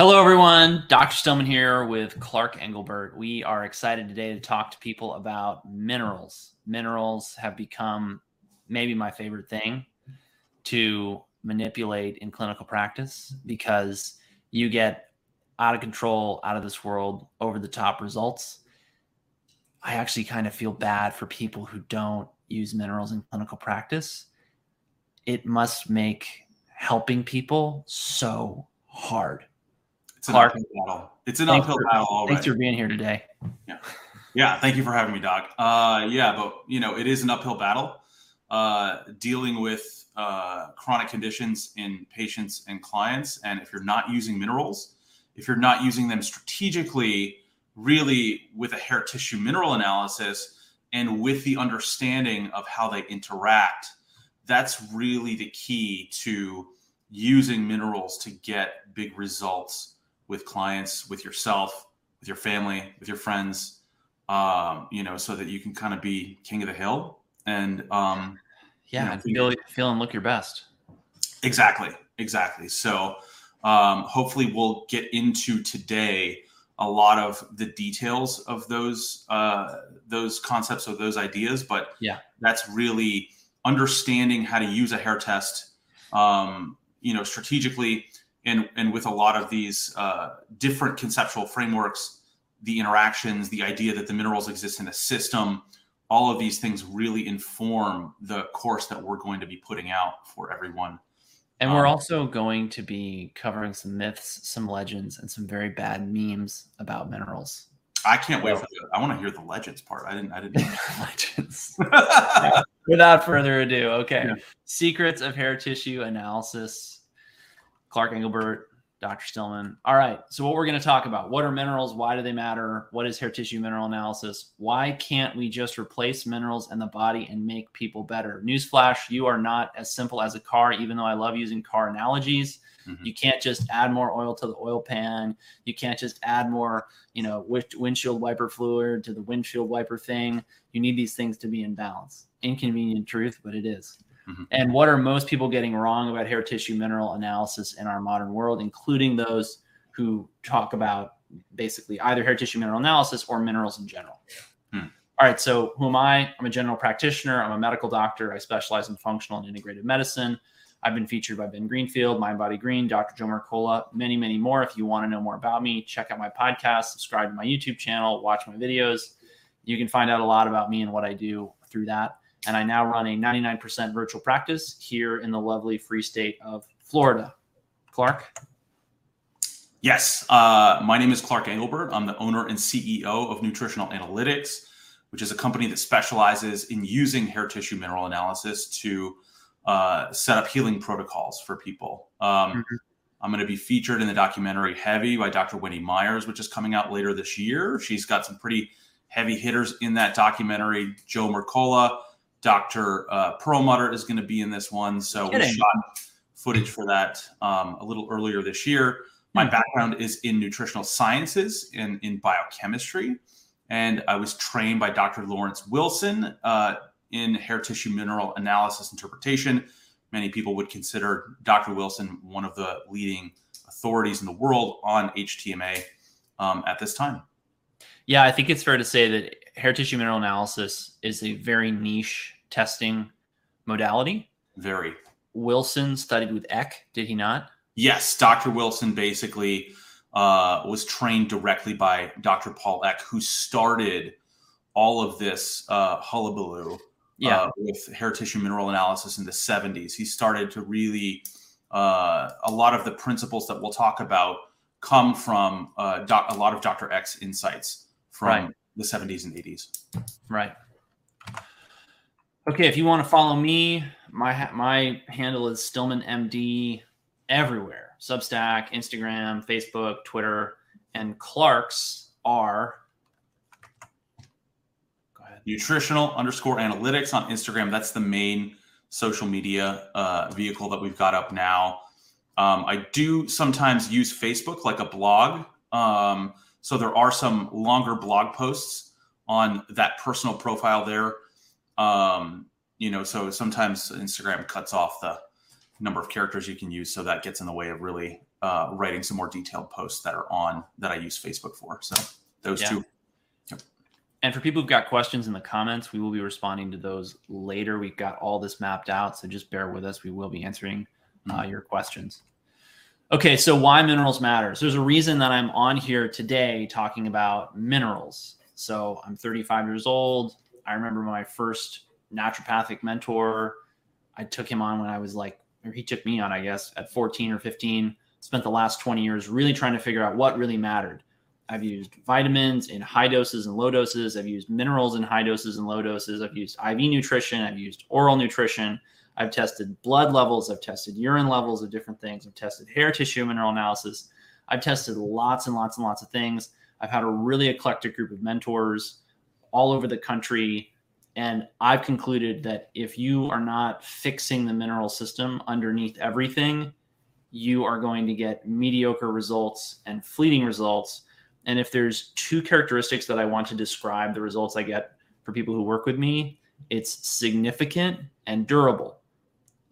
Hello, everyone. Dr. Stillman here with Clark Engelbert. We are excited today to talk to people about minerals. Minerals have become maybe my favorite thing to manipulate in clinical practice because you get out of control, out of this world, over the top results. I actually kind of feel bad for people who don't use minerals in clinical practice. It must make helping people so hard it's an Clark, uphill battle. It's an uphill for, battle already. Thanks for being here today. Yeah. Yeah. Thank you for having me, Doc. Uh, yeah, but you know, it is an uphill battle. Uh, dealing with uh, chronic conditions in patients and clients. And if you're not using minerals, if you're not using them strategically, really with a hair tissue mineral analysis and with the understanding of how they interact, that's really the key to using minerals to get big results with clients, with yourself, with your family, with your friends, um, you know, so that you can kind of be king of the hill and, um, yeah, you know, feel, feel and look your best. Exactly. Exactly. So, um, hopefully we'll get into today a lot of the details of those uh, those concepts of those ideas but yeah that's really understanding how to use a hair test um, you know strategically and and with a lot of these uh, different conceptual frameworks, the interactions, the idea that the minerals exist in a system, all of these things really inform the course that we're going to be putting out for everyone. And we're um, also going to be covering some myths, some legends, and some very bad memes about minerals. I can't wait for that. I want to hear the legends part. I didn't. I didn't. legends. Without further ado, okay. Yeah. Secrets of hair tissue analysis Clark Engelbert, Dr. Stillman. All right. So, what we're going to talk about what are minerals? Why do they matter? What is hair tissue mineral analysis? Why can't we just replace minerals in the body and make people better? Newsflash you are not as simple as a car, even though I love using car analogies. Mm-hmm. You can't just add more oil to the oil pan. You can't just add more, you know, windshield wiper fluid to the windshield wiper thing. You need these things to be in balance. Inconvenient truth, but it is. Mm-hmm. And what are most people getting wrong about hair tissue mineral analysis in our modern world, including those who talk about basically either hair tissue mineral analysis or minerals in general? Hmm. All right, so who am I? I'm a general practitioner. I'm a medical doctor. I specialize in functional and integrative medicine. I've been featured by Ben Greenfield, Mind Body Green, Dr. Joe Mercola, many, many more. If you want to know more about me, check out my podcast, subscribe to my YouTube channel, watch my videos. You can find out a lot about me and what I do through that and I now run a 99% virtual practice here in the lovely free state of Florida. Clark? Yes, uh, my name is Clark Engelbert. I'm the owner and CEO of Nutritional Analytics, which is a company that specializes in using hair tissue mineral analysis to uh, set up healing protocols for people. Um, mm-hmm. I'm going to be featured in the documentary Heavy by Dr. Wendy Myers, which is coming out later this year. She's got some pretty heavy hitters in that documentary. Joe Mercola, Dr. Uh, Perlmutter is going to be in this one. So we shot footage for that um, a little earlier this year. My hmm. background is in nutritional sciences and in biochemistry. And I was trained by Dr. Lawrence Wilson uh, in hair tissue mineral analysis interpretation. Many people would consider Dr. Wilson one of the leading authorities in the world on HTMA um, at this time. Yeah, I think it's fair to say that hair tissue mineral analysis is a very niche testing modality. Very. Wilson studied with Eck, did he not? Yes, Dr. Wilson basically uh, was trained directly by Dr. Paul Eck, who started all of this uh, hullabaloo yeah. uh, with hair tissue mineral analysis in the 70s. He started to really, uh, a lot of the principles that we'll talk about come from uh, doc, a lot of Dr. Eck's insights from right the 70s and 80s. Right. Okay, if you want to follow me, my my handle is Stillman MD everywhere. Substack, Instagram, Facebook, Twitter, and Clark's are go ahead. Nutritional underscore analytics on Instagram. That's the main social media uh, vehicle that we've got up now. Um, I do sometimes use Facebook like a blog. Um, so there are some longer blog posts on that personal profile there. Um, you know, so sometimes Instagram cuts off the number of characters you can use. So that gets in the way of really uh, writing some more detailed posts that are on that I use Facebook for. So those yeah. two. Yep. And for people who've got questions in the comments, we will be responding to those later. We've got all this mapped out, so just bear with us. We will be answering uh, mm-hmm. your questions. Okay, so why minerals matters? There's a reason that I'm on here today talking about minerals. So I'm 35 years old. I remember my first naturopathic mentor. I took him on when I was like, or he took me on, I guess, at 14 or 15 spent the last 20 years really trying to figure out what really mattered. I've used vitamins in high doses and low doses. I've used minerals in high doses and low doses. I've used IV nutrition. I've used oral nutrition. I've tested blood levels. I've tested urine levels of different things. I've tested hair tissue mineral analysis. I've tested lots and lots and lots of things. I've had a really eclectic group of mentors all over the country. And I've concluded that if you are not fixing the mineral system underneath everything, you are going to get mediocre results and fleeting results. And if there's two characteristics that I want to describe the results I get for people who work with me, it's significant and durable,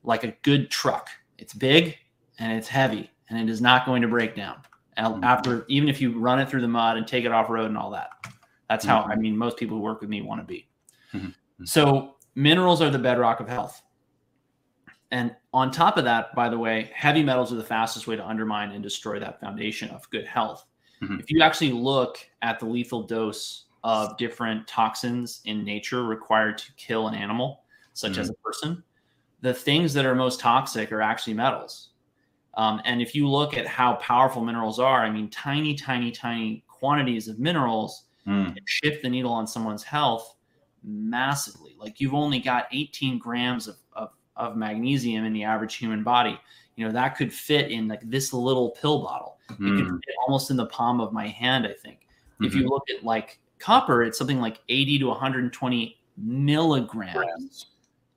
like a good truck. It's big and it's heavy and it is not going to break down mm-hmm. after, even if you run it through the mud and take it off road and all that. That's how, mm-hmm. I mean, most people who work with me want to be. Mm-hmm. So, minerals are the bedrock of health. And on top of that, by the way, heavy metals are the fastest way to undermine and destroy that foundation of good health. Mm-hmm. If you actually look at the lethal dose of different toxins in nature required to kill an animal, such mm-hmm. as a person, the things that are most toxic are actually metals. Um, and if you look at how powerful minerals are, I mean, tiny, tiny, tiny quantities of minerals mm. shift the needle on someone's health massively. Like you've only got 18 grams of, of of magnesium in the average human body. You know, that could fit in like this little pill bottle. Mm. It could hmm. fit almost in the palm of my hand, I think. Mm-hmm. If you mm-hmm. look at like copper, it's something like 80 to 120 milligrams. Grams.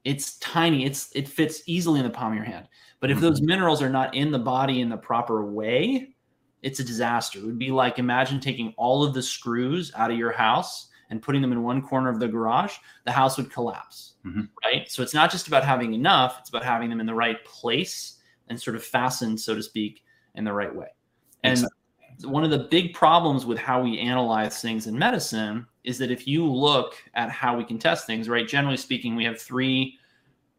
It's tiny. It's it fits easily in the palm of your hand. But if mm-hmm. those minerals are not in the body in the proper way, it's a disaster. It would be like imagine taking all of the screws out of your house and putting them in one corner of the garage, the house would collapse. Mm-hmm. Right. So it's not just about having enough, it's about having them in the right place and sort of fastened, so to speak, in the right way. And exactly. One of the big problems with how we analyze things in medicine is that if you look at how we can test things, right, generally speaking, we have three,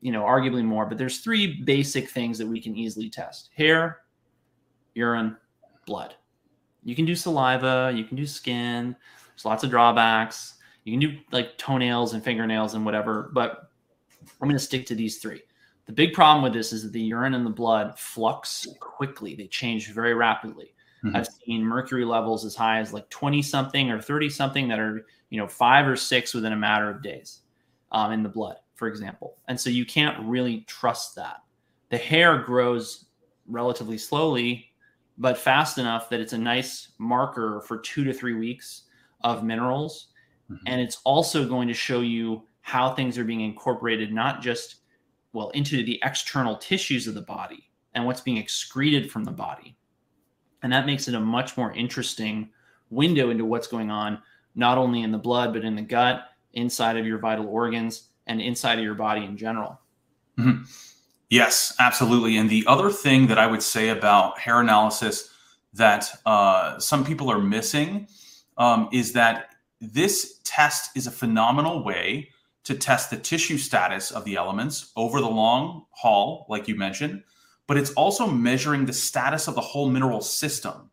you know, arguably more, but there's three basic things that we can easily test hair, urine, blood. You can do saliva, you can do skin, there's lots of drawbacks. You can do like toenails and fingernails and whatever, but I'm going to stick to these three. The big problem with this is that the urine and the blood flux quickly. They change very rapidly. Mm-hmm. I've seen mercury levels as high as like 20 something or 30 something that are, you know, five or six within a matter of days um, in the blood, for example. And so you can't really trust that. The hair grows relatively slowly, but fast enough that it's a nice marker for two to three weeks of minerals. Mm-hmm. And it's also going to show you how things are being incorporated, not just, well, into the external tissues of the body and what's being excreted from the body. And that makes it a much more interesting window into what's going on, not only in the blood, but in the gut, inside of your vital organs, and inside of your body in general. Mm-hmm. Yes, absolutely. And the other thing that I would say about hair analysis that uh, some people are missing um, is that this test is a phenomenal way to test the tissue status of the elements over the long haul, like you mentioned, but it's also measuring the status of the whole mineral system,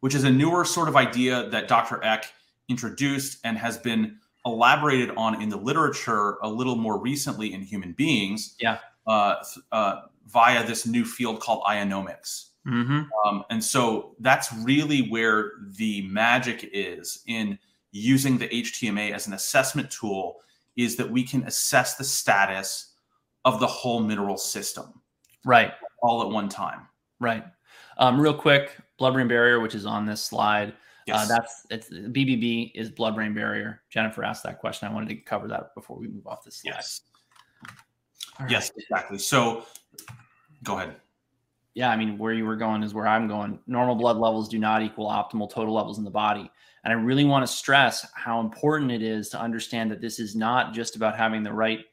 which is a newer sort of idea that Dr. Eck introduced and has been elaborated on in the literature a little more recently in human beings. Yeah. Uh, uh, via this new field called ionomics. Mm-hmm. Um, and so that's really where the magic is in using the HTMA as an assessment tool is that we can assess the status of the whole mineral system. Right. All at one time. Right. Um, real quick, blood-brain barrier, which is on this slide. Uh, yes. Uh, that's it's BBB is blood-brain barrier. Jennifer asked that question. I wanted to cover that before we move off this slide. Yes. Right. Yes, exactly. So, go ahead yeah, I mean, where you were going is where I'm going. Normal blood levels do not equal optimal total levels in the body. And I really want to stress how important it is to understand that this is not just about having the right, you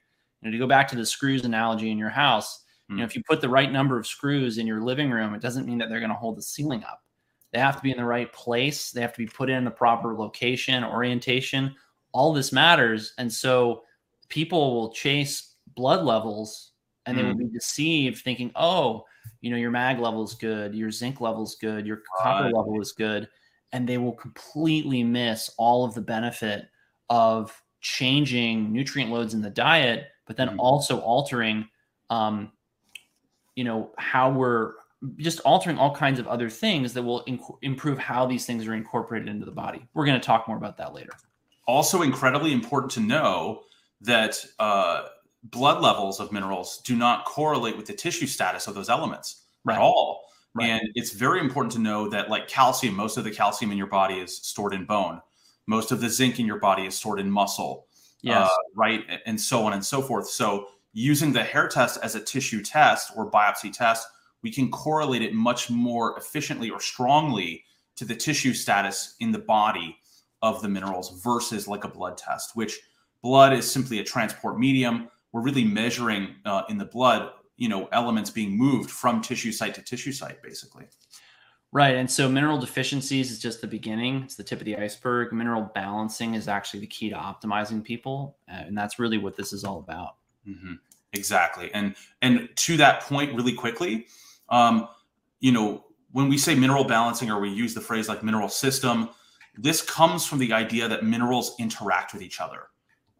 know, to go back to the screws analogy in your house, You know, if you put the right number of screws in your living room, it doesn't mean that they're going to hold the ceiling up. They have to be in the right place. They have to be put in the proper location, orientation. All this matters. And so people will chase blood levels and they will be deceived thinking, oh, you know, your mag level is good, your zinc level is good, your copper level is good. And they will completely miss all of the benefit of changing nutrient loads in the diet, but then mm-hmm. also altering um, you know how we're just altering all kinds of other things that will inc- improve how these things are incorporated into the body. We're going to talk more about that later. Also, incredibly important to know that uh, blood levels of minerals do not correlate with the tissue status of those elements right. at all. Right. And it's very important to know that, like calcium, most of the calcium in your body is stored in bone. Most of the zinc in your body is stored in muscle. Yes. Uh, right. And so on and so forth. So, using the hair test as a tissue test or biopsy test, we can correlate it much more efficiently or strongly to the tissue status in the body of the minerals versus like a blood test, which blood is simply a transport medium. We're really measuring uh, in the blood, you know, elements being moved from tissue site to tissue site, basically. Right. And so mineral deficiencies is just the beginning, it's the tip of the iceberg. Mineral balancing is actually the key to optimizing people. And that's really what this is all about. Mm-hmm. Exactly. And and to that point, really quickly, um, you know, when we say mineral balancing or we use the phrase like mineral system, this comes from the idea that minerals interact with each other.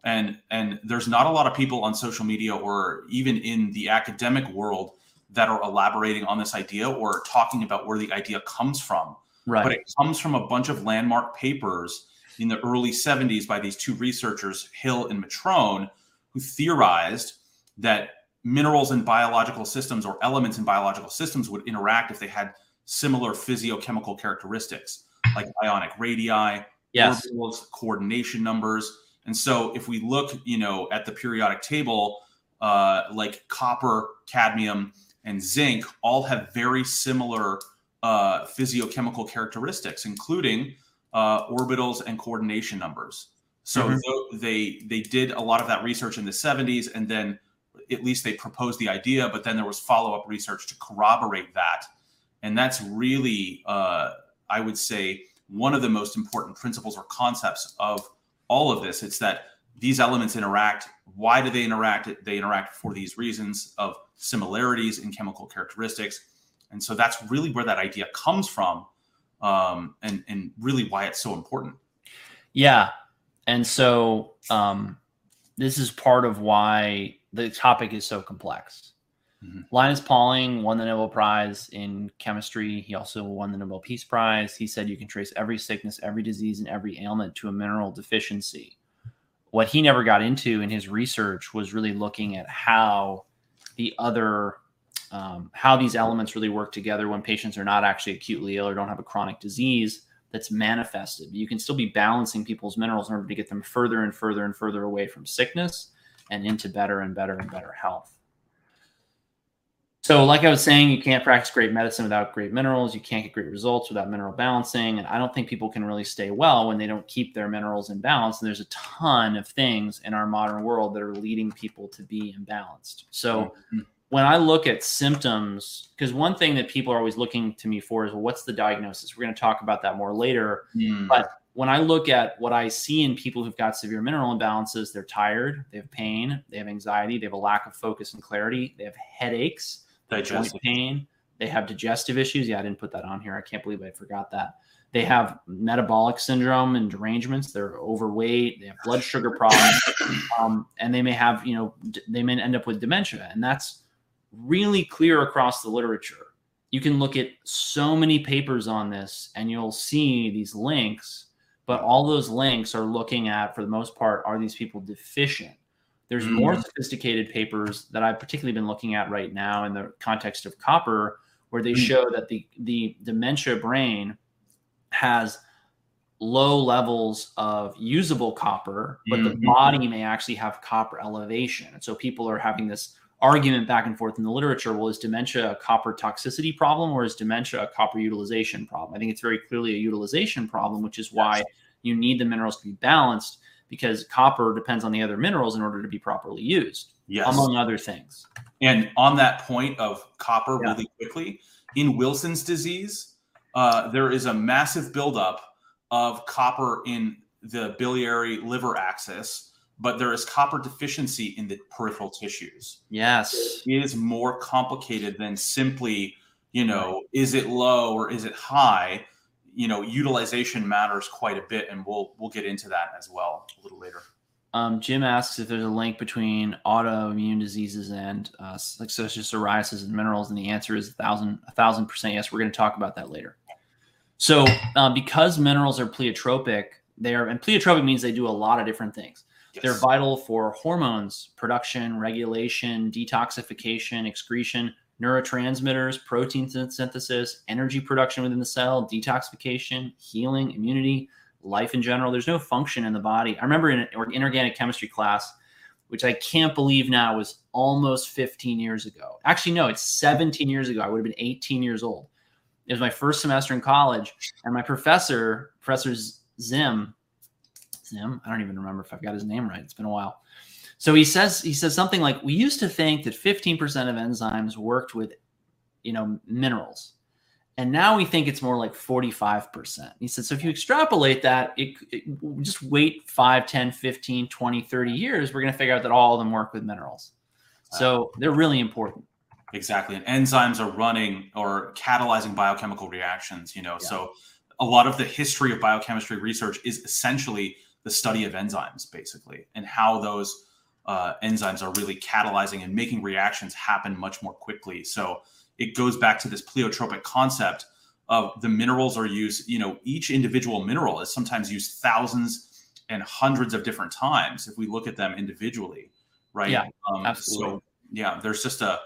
And and there's not a lot of people on social media or even in the academic world that are elaborating on this idea or talking about where the idea comes from. Right. But it comes from a bunch of landmark papers in the early 70s by these two researchers, Hill and Matrone, who theorized that minerals in biological systems or elements in biological systems would interact if they had similar physiochemical characteristics like ionic radii, yes. orbitals, coordination numbers. And so if we look, you know, at the periodic table, uh, like copper, cadmium, and zinc all have very similar uh, physiochemical characteristics, including uh, orbitals and coordination numbers. So mm-hmm. they they did a lot of that research in the 70s, and then at least they proposed the idea, but then there was follow up research to corroborate that. And that's really, uh, I would say, one of the most important principles or concepts of all of this. It's that these elements interact. Why do they interact? They interact for these reasons of similarities in chemical characteristics. And so that's really where that idea comes from um, and, and really why it's so important. Yeah. And so um, this is part of why the topic is so complex. Mm-hmm. Linus Pauling won the Nobel Prize in chemistry. He also won the Nobel Peace Prize. He said you can trace every sickness, every disease, and every ailment to a mineral deficiency. What he never got into in his research was really looking at how the other um, how these elements really work together when patients are not actually acutely ill or don't have a chronic disease that's manifested. You can still be balancing people's minerals in order to get them further and further and further away from sickness and into better and better and better health. So, like I was saying, you can't practice great medicine without great minerals. You can't get great results without mineral balancing. And I don't think people can really stay well when they don't keep their minerals in balance. And there's a ton of things in our modern world that are leading people to be imbalanced. So, mm-hmm. When I look at symptoms, because one thing that people are always looking to me for is, well, what's the diagnosis? We're going to talk about that more later. Mm. But when I look at what I see in people who've got severe mineral imbalances, they're tired, they have pain, they have anxiety, they have a lack of focus and clarity, they have headaches digestive. joint pain. They have digestive issues. Yeah, I didn't put that on here. I can't believe I forgot that. They have metabolic syndrome and derangements. They're overweight. They have blood sugar problems, um, and they may have, you know, they may end up with dementia. And that's really clear across the literature. You can look at so many papers on this, and you'll see these links. But all those links are looking at, for the most part, are these people deficient? There's mm. more sophisticated papers that I've particularly been looking at right now in the context of copper, where they mm. show that the the dementia brain has low levels of usable copper, but mm-hmm. the body may actually have copper elevation. And so people are having this argument back and forth in the literature. Well, is dementia a copper toxicity problem or is dementia a copper utilization problem? I think it's very clearly a utilization problem, which is why you need the minerals to be balanced because copper depends on the other minerals in order to be properly used. Yes. among other things. And on that point of copper, Yeah. really quickly, in Wilson's disease, uh, there is a massive buildup of copper in the biliary liver axis, but there is copper deficiency in the peripheral tissues. Yes. It is more complicated than simply, you know, is it low or is it high? You know, utilization matters quite a bit, and we'll we'll get into that as well a little later. Um, Jim asks if there's a link between autoimmune diseases and uh, like such as psoriasis and minerals, and the answer is a thousand, a thousand percent yes. We're going to talk about that later. So, uh, because minerals are pleiotropic, they are, and pleiotropic means they do a lot of different things. They're vital for hormones production, regulation, detoxification, excretion, neurotransmitters, protein synthesis, energy production within the cell, detoxification, healing, immunity, life in general. There's no function in the body. I remember in an inorganic chemistry class, which I can't believe now was almost 15 years ago. Actually, no, it's 17 years ago. I would have been 18 years old. It was my first semester in college, and my professor, Professor Zim, Zim, I don't even remember if I've got his name right. It's been a while. So he says he says something like, "We used to think that 15% of enzymes worked with, you know, minerals, and now we think it's more like 45%." He said, "So if you extrapolate that, it, it just wait 5, 10, 15, 20, 30 years, we're going to figure out that all of them work with minerals. So they're really important." Exactly. And enzymes are running or catalyzing biochemical reactions, you know. So a lot of the history of biochemistry research is essentially the study of enzymes, basically, and how those uh, enzymes are really catalyzing and making reactions happen much more quickly. So it goes back to this pleiotropic concept of the minerals are used, you know, each individual mineral is sometimes used thousands and hundreds of different times if we look at them individually, right? Yeah, um, absolutely. So yeah, there's just a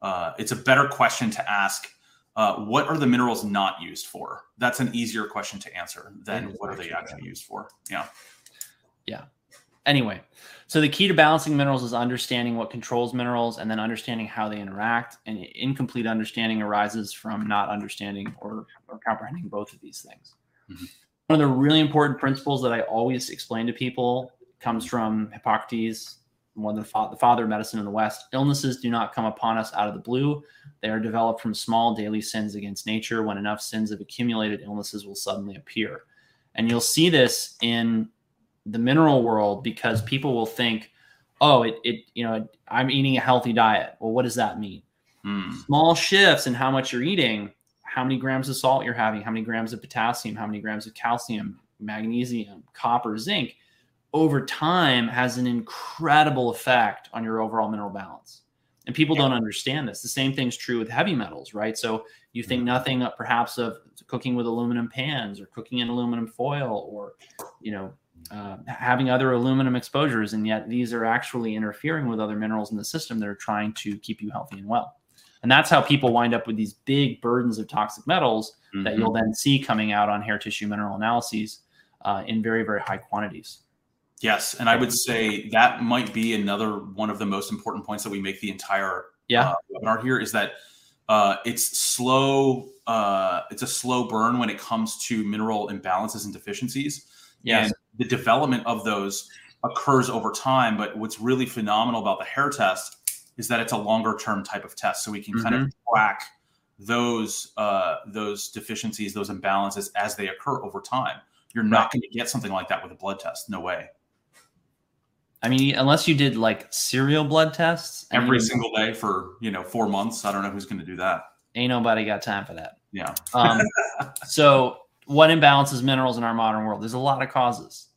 uh, it's a better question to ask. Uh, what are the minerals not used for? That's an easier question to answer than what are they actually, actually used for? Yeah. Anyway, so the key to balancing minerals is understanding what controls minerals and then understanding how they interact. And incomplete understanding arises from not understanding or, or comprehending both of these things. Mhm. One of the really important principles that I always explain to people comes from Hippocrates, one of the, fa- the father of medicine in the West. Illnesses do not come upon us out of the blue. They are developed from small daily sins against nature. When enough sins have accumulated, illnesses will suddenly appear. And you'll see this in the mineral world because people will think, oh, it, it you know, I'm eating a healthy diet. Well, what does that mean? Hmm. Small shifts in how much you're eating, how many grams of salt you're having, how many grams of potassium, how many grams of calcium, magnesium, copper, zinc, over time has an incredible effect on your overall mineral balance. And people Yeah. don't understand this. The same thing's true with heavy metals, right? So you think Mhm. nothing perhaps of cooking with aluminum pans or cooking in aluminum foil or, you know, uh, having other aluminum exposures, and yet these are actually interfering with other minerals in the system that are trying to keep you healthy and well. And that's how people wind up with these big burdens of toxic metals that Mhm. you'll then see coming out on hair tissue mineral analyses uh, in very, very high quantities. Yes, and I would say that might be another one of the most important points that we make the entire Yeah. uh, webinar here is that uh, it's slow. Uh, it's a slow burn when it comes to mineral imbalances and deficiencies. Yes. And the development of those occurs over time. But what's really phenomenal about the hair test is that it's a longer term type of test, so we can kind of track those uh, those deficiencies, those imbalances as they occur over time. You're not going to get something like that with a blood test. No way. I mean, unless you did like serial blood tests, every single day for you know four months. I don't know who's going to do that. ain't nobody got time for that. Yeah, Um, so, what imbalances minerals in our modern world? There's a lot of causes.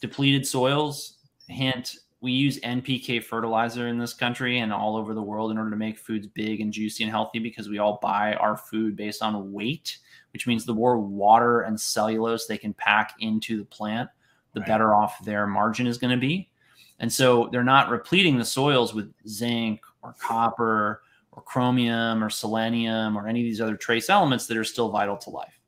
Depleted soils. Hint: We use NPK fertilizer in this country and all over the world in order to make foods big and juicy and healthy because we all buy our food based on weight, which means the more water and cellulose they can pack into the plant, the Right. better off their margin is going to be. And so they're not repleting the soils with zinc or copper or chromium or selenium or any of these other trace elements that are still vital to life.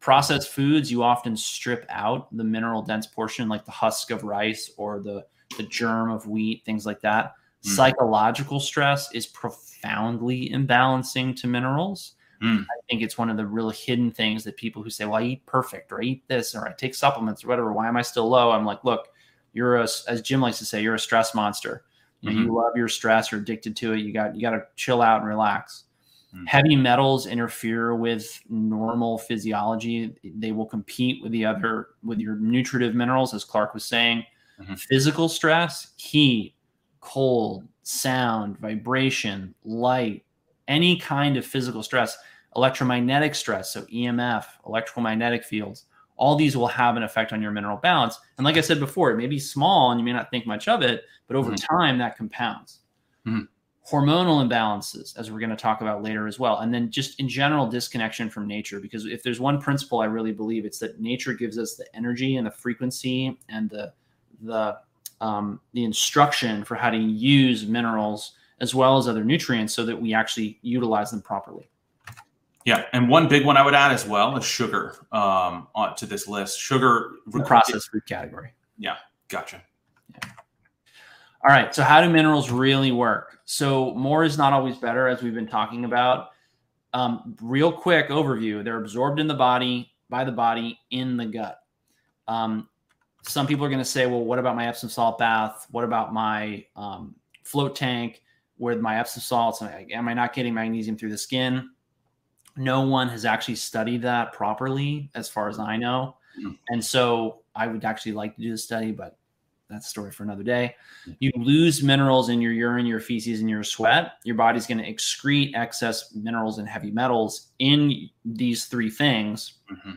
Processed foods, you often strip out the mineral dense portion, like the husk of rice or the, the germ of wheat, things like that. Mm. Psychological stress is profoundly imbalancing to minerals. Mm. I think it's one of the real hidden things that people who say, well, I eat perfect or I eat this or I take supplements or whatever. Why am I still low? I'm like, look, you're a, as Jim likes to say, you're a stress monster. You, mm-hmm. you love your stress, you're addicted to it. You got you got to chill out and relax. Mm-hmm. Heavy metals interfere with normal physiology. They will compete with the other with your nutritive minerals, as Clark was saying. Mm-hmm. Physical stress, heat, cold, sound, vibration, light, any kind of physical stress, electromagnetic stress, so EMF, electrical magnetic fields, all these will have an effect on your mineral balance. And like I said before, it may be small and you may not think much of it, but over mm-hmm. time that compounds. Mm-hmm. Hormonal imbalances, as we're going to talk about later as well. And then just in general, disconnection from nature. Because if there's one principle I really believe, it's that nature gives us the energy and the frequency and the the um, the instruction for how to use minerals as well as other nutrients so that we actually utilize them properly. Yeah, and one big one I would add as well is sugar um, to this list. Sugar, the processed food category. Yeah, gotcha. Yeah. All right. So, how do minerals really work? So, more is not always better, as we've been talking about. Um, real quick overview: they're absorbed in the body by the body in the gut. Um, some people are going to say, "Well, what about my Epsom salt bath? What about my um, float tank with my Epsom salts? Am I not getting magnesium through the skin?" no one has actually studied that properly, as far as I know. Mm-hmm. And so I would actually like to do the study, but that's a story for another day. You lose minerals in your urine, your feces, and your sweat. Your body's going to excrete excess minerals and heavy metals in these three things, mm-hmm.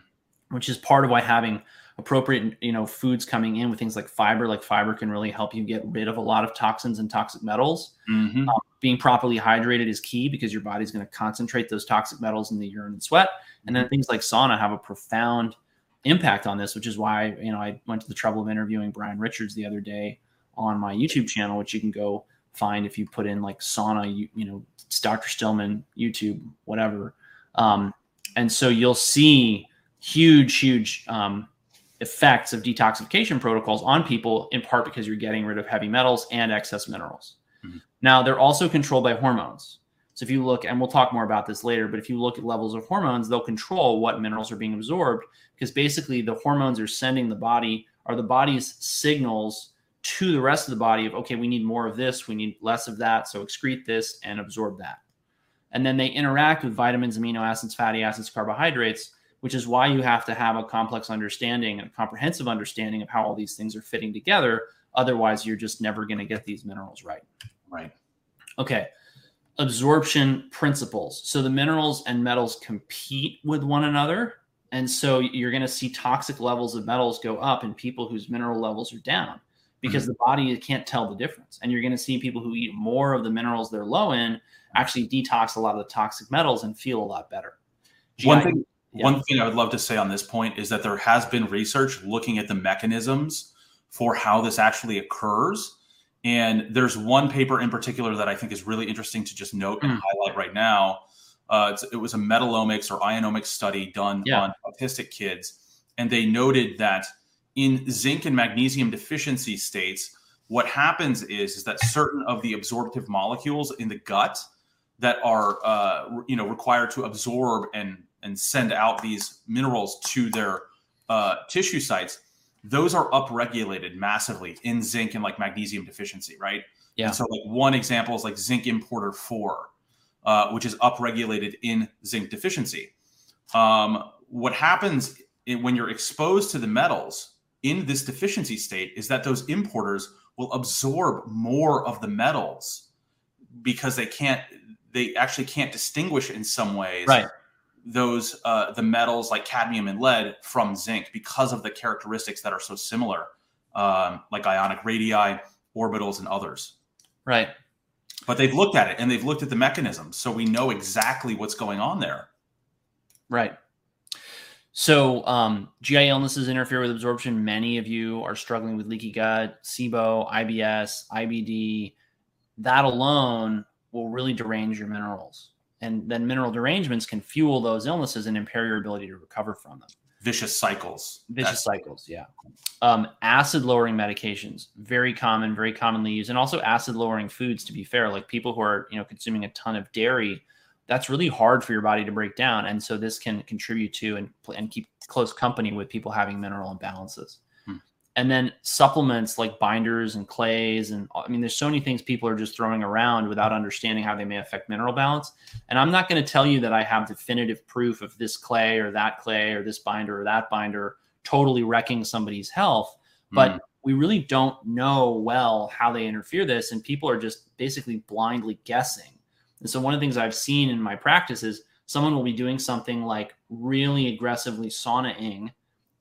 which is part of why having appropriate you know foods coming in with things like fiber like fiber can really help you get rid of a lot of toxins and toxic metals mm-hmm. um, being properly hydrated is key because your body's going to concentrate those toxic metals in the urine and sweat and then mm-hmm. things like sauna have a profound impact on this which is why you know i went to the trouble of interviewing brian richards the other day on my youtube channel which you can go find if you put in like sauna you, you know dr stillman youtube whatever um, and so you'll see huge huge um, effects of detoxification protocols on people in part because you're getting rid of heavy metals and excess minerals. Mm-hmm. Now, they're also controlled by hormones. So if you look, and we'll talk more about this later, but if you look at levels of hormones, they'll control what minerals are being absorbed because basically the hormones are sending the body, are the body's signals to the rest of the body of, okay, we need more of this, we need less of that. So excrete this and absorb that. And then they interact with vitamins, amino acids, fatty acids, carbohydrates which is why you have to have a complex understanding and a comprehensive understanding of how all these things are fitting together. Otherwise, you're just never going to get these minerals right. Right. Okay. Absorption principles. So the minerals and metals compete with one another. And so you're going to see toxic levels of metals go up in people whose mineral levels are down because mm-hmm. the body can't tell the difference. And you're going to see people who eat more of the minerals they're low in actually detox a lot of the toxic metals and feel a lot better. GI, One thing yeah. One thing I would love to say on this point is that there has been research looking at the mechanisms for how this actually occurs. And there's one paper in particular that I think is really interesting to just note and mm. highlight right now. Uh, it was a metallomics or ionomics study done yeah. on autistic kids. And they noted that in zinc and magnesium deficiency states, what happens is, is that certain of the absorptive molecules in the gut that are uh, you know required to absorb and and send out these minerals to their uh, tissue sites, those are upregulated massively in zinc and like magnesium deficiency, right? Yeah. And so like one example is like zinc importer four, uh, which is upregulated in zinc deficiency. Um, what happens when you're exposed to the metals in this deficiency state is that those importers will absorb more of the metals because they can't they actually can't distinguish in some ways right those uh, the metals like cadmium and lead from zinc because of the characteristics that are so similar, um, like ionic radii, orbitals, and others. Right. But they've looked at it and they've looked at the mechanisms, so we know exactly what's going on there. Right. So, um, GI illnesses interfere with absorption. Many of you are struggling with leaky gut, SIBO, IBS, IBD. That alone will really derange your minerals. And then mineral derangements can fuel those illnesses and impair your ability to recover from them. Vicious cycles. Vicious That's- cycles yeah. Um, acid lowering medications very common very commonly used and also acid lowering foods to be fair. Like people who are you know consuming a ton of dairy that's really hard for your body to break down and so this can contribute to and, and keep close company with people having mineral imbalances hmm. And then supplements like binders and clays. And I mean, there's so many things people are just throwing around without understanding how they may affect mineral balance. And I'm not going to tell you that I have definitive proof of this clay or that clay or this binder or that binder totally wrecking somebody's health. But mm. we really don't know well how they interfere this. And people are just basically blindly guessing. And so one of the things I've seen in my practice is someone will be doing something like really aggressively saunaing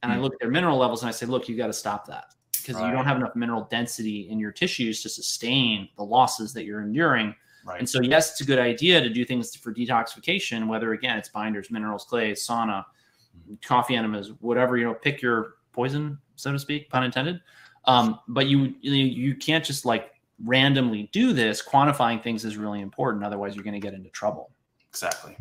and. I look at their mineral levels and I say, look, you got to stop that because right. you don't have enough mineral density in your tissues to sustain the losses that you're enduring. Right. And so, yes, it's a good idea to do things for detoxification, whether again it's binders, minerals, clays, sauna, mm-hmm. coffee enemas, whatever you know, pick your poison, so to speak, pun intended. Um, but you you can't just like randomly do this. Quantifying things is really important. Otherwise, you're going to get into trouble. Exactly.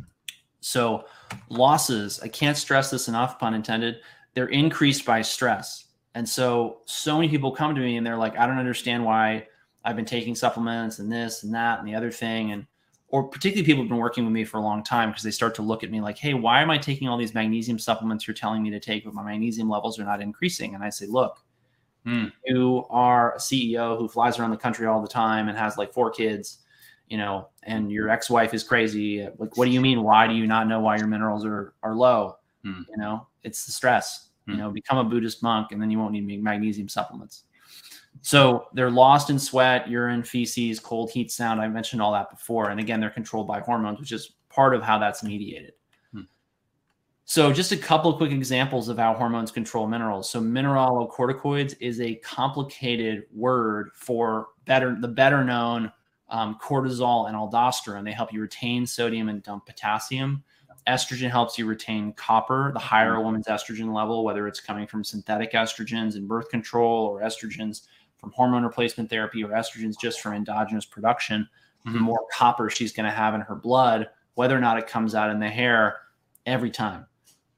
So, losses. I can't stress this enough, pun intended they're increased by stress. And so, so many people come to me and they're like, I don't understand why I've been taking supplements and this and that and the other thing. And, or particularly people have been working with me for a long time because they start to look at me like, hey, why am I taking all these magnesium supplements you're telling me to take, but my magnesium levels are not increasing? And I say, look, hmm. you are a CEO who flies around the country all the time and has like four kids, you know, and your ex wife is crazy. Like, what do you mean? Why do you not know why your minerals are, are low? Hmm. You know, it's the stress you hmm. know, become a Buddhist monk, and then you won't need magnesium supplements. So they're lost in sweat, urine, feces, cold, heat, sound. I mentioned all that before. And again, they're controlled by hormones, which is part of how that's mediated. So, just a couple of quick examples of how hormones control minerals. So, mineralocorticoids is a complicated word for better the better known um, cortisol and aldosterone. They help you retain sodium and dump potassium. Estrogen helps you retain copper. The higher a mm-hmm. woman's estrogen level, whether it's coming from synthetic estrogens in birth control or estrogens from hormone replacement therapy or estrogens just from endogenous production, mm-hmm. the more copper she's going to have in her blood, whether or not it comes out in the hair every time.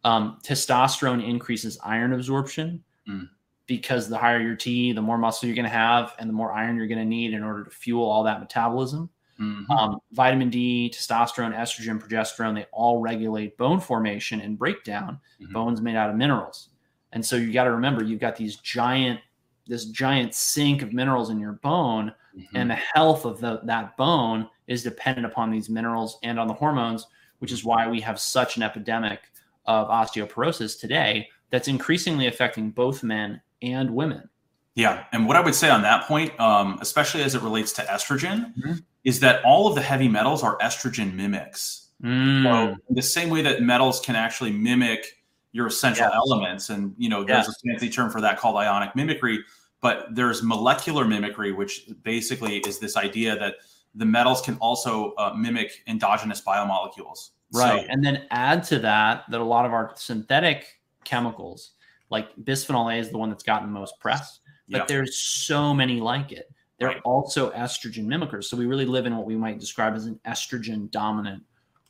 Um, testosterone increases iron absorption mm. because the higher your T, the more muscle you're going to have, and the more iron you're going to need in order to fuel all that metabolism. Mm-hmm. Um, vitamin D, testosterone, estrogen, progesterone, they all regulate bone formation and breakdown. Mm-hmm. Bones made out of minerals. And so you got to remember you've got these giant, this giant sink of minerals in your bone, mm-hmm. and the health of the, that bone is dependent upon these minerals and on the hormones, which is why we have such an epidemic of osteoporosis today that's increasingly affecting both men and women. Yeah, and what I would say on that point, um, especially as it relates to estrogen, mm-hmm is that all of the heavy metals are estrogen mimics. Mm. So the same way that metals can actually mimic your essential yes. elements, and you know, there's yes. a fancy term for that called ionic mimicry. But there's molecular mimicry, which basically is this idea that the metals can also uh, mimic endogenous biomolecules. Right, so, and then add to that that a lot of our synthetic chemicals, like bisphenol A, is the one that's gotten the most press. But yeah. there's so many like it. They're right. also estrogen mimickers. So we really live in what we might describe as an estrogen dominant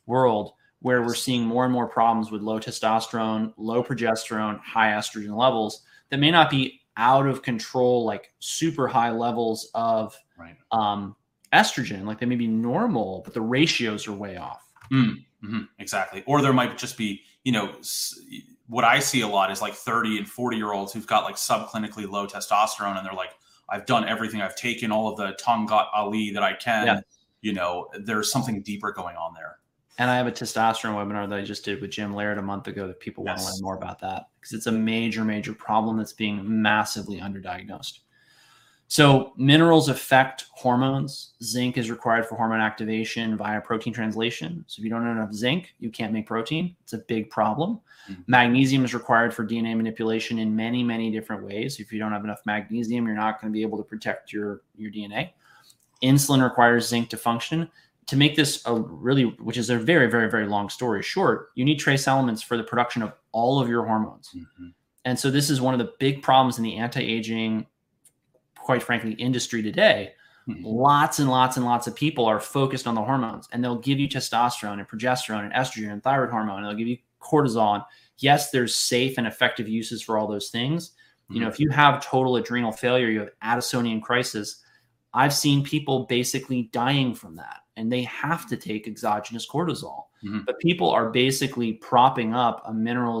world where we're seeing more and more problems with low testosterone, low progesterone, high estrogen levels that may not be out of control, like super high levels of right. um, estrogen. Like they may be normal, but the ratios are way off. Mm, mm-hmm, exactly. Or there might just be, you know, what I see a lot is like 30 and 40 year olds who've got like subclinically low testosterone and they're like, I've done everything. I've taken all of the Tongkat Ali that I can. Yeah. You know, there's something deeper going on there. And I have a testosterone webinar that I just did with Jim Laird a month ago that people yes. want to learn more about that because it's a major, major problem that's being massively underdiagnosed. So minerals affect hormones. Zinc is required for hormone activation via protein translation. So if you don't have enough zinc, you can't make protein. It's a big problem. Mm-hmm. Magnesium is required for DNA manipulation in many, many different ways. If you don't have enough magnesium, you're not going to be able to protect your, your DNA. Insulin requires zinc to function. To make this a really, which is a very, very, very long story short, you need trace elements for the production of all of your hormones. Mm-hmm. And so this is one of the big problems in the anti-aging quite frankly, industry today, mm-hmm. lots and lots and lots of people are focused on the hormones and they'll give you testosterone and progesterone and estrogen and thyroid hormone. And they'll give you cortisol. And yes, there's safe and effective uses for all those things. Mm-hmm. You know, mm-hmm. if you have total adrenal failure, you have Addisonian crisis. I've seen people basically dying from that and they have to take exogenous cortisol. Mm-hmm. But people are basically propping up a mineral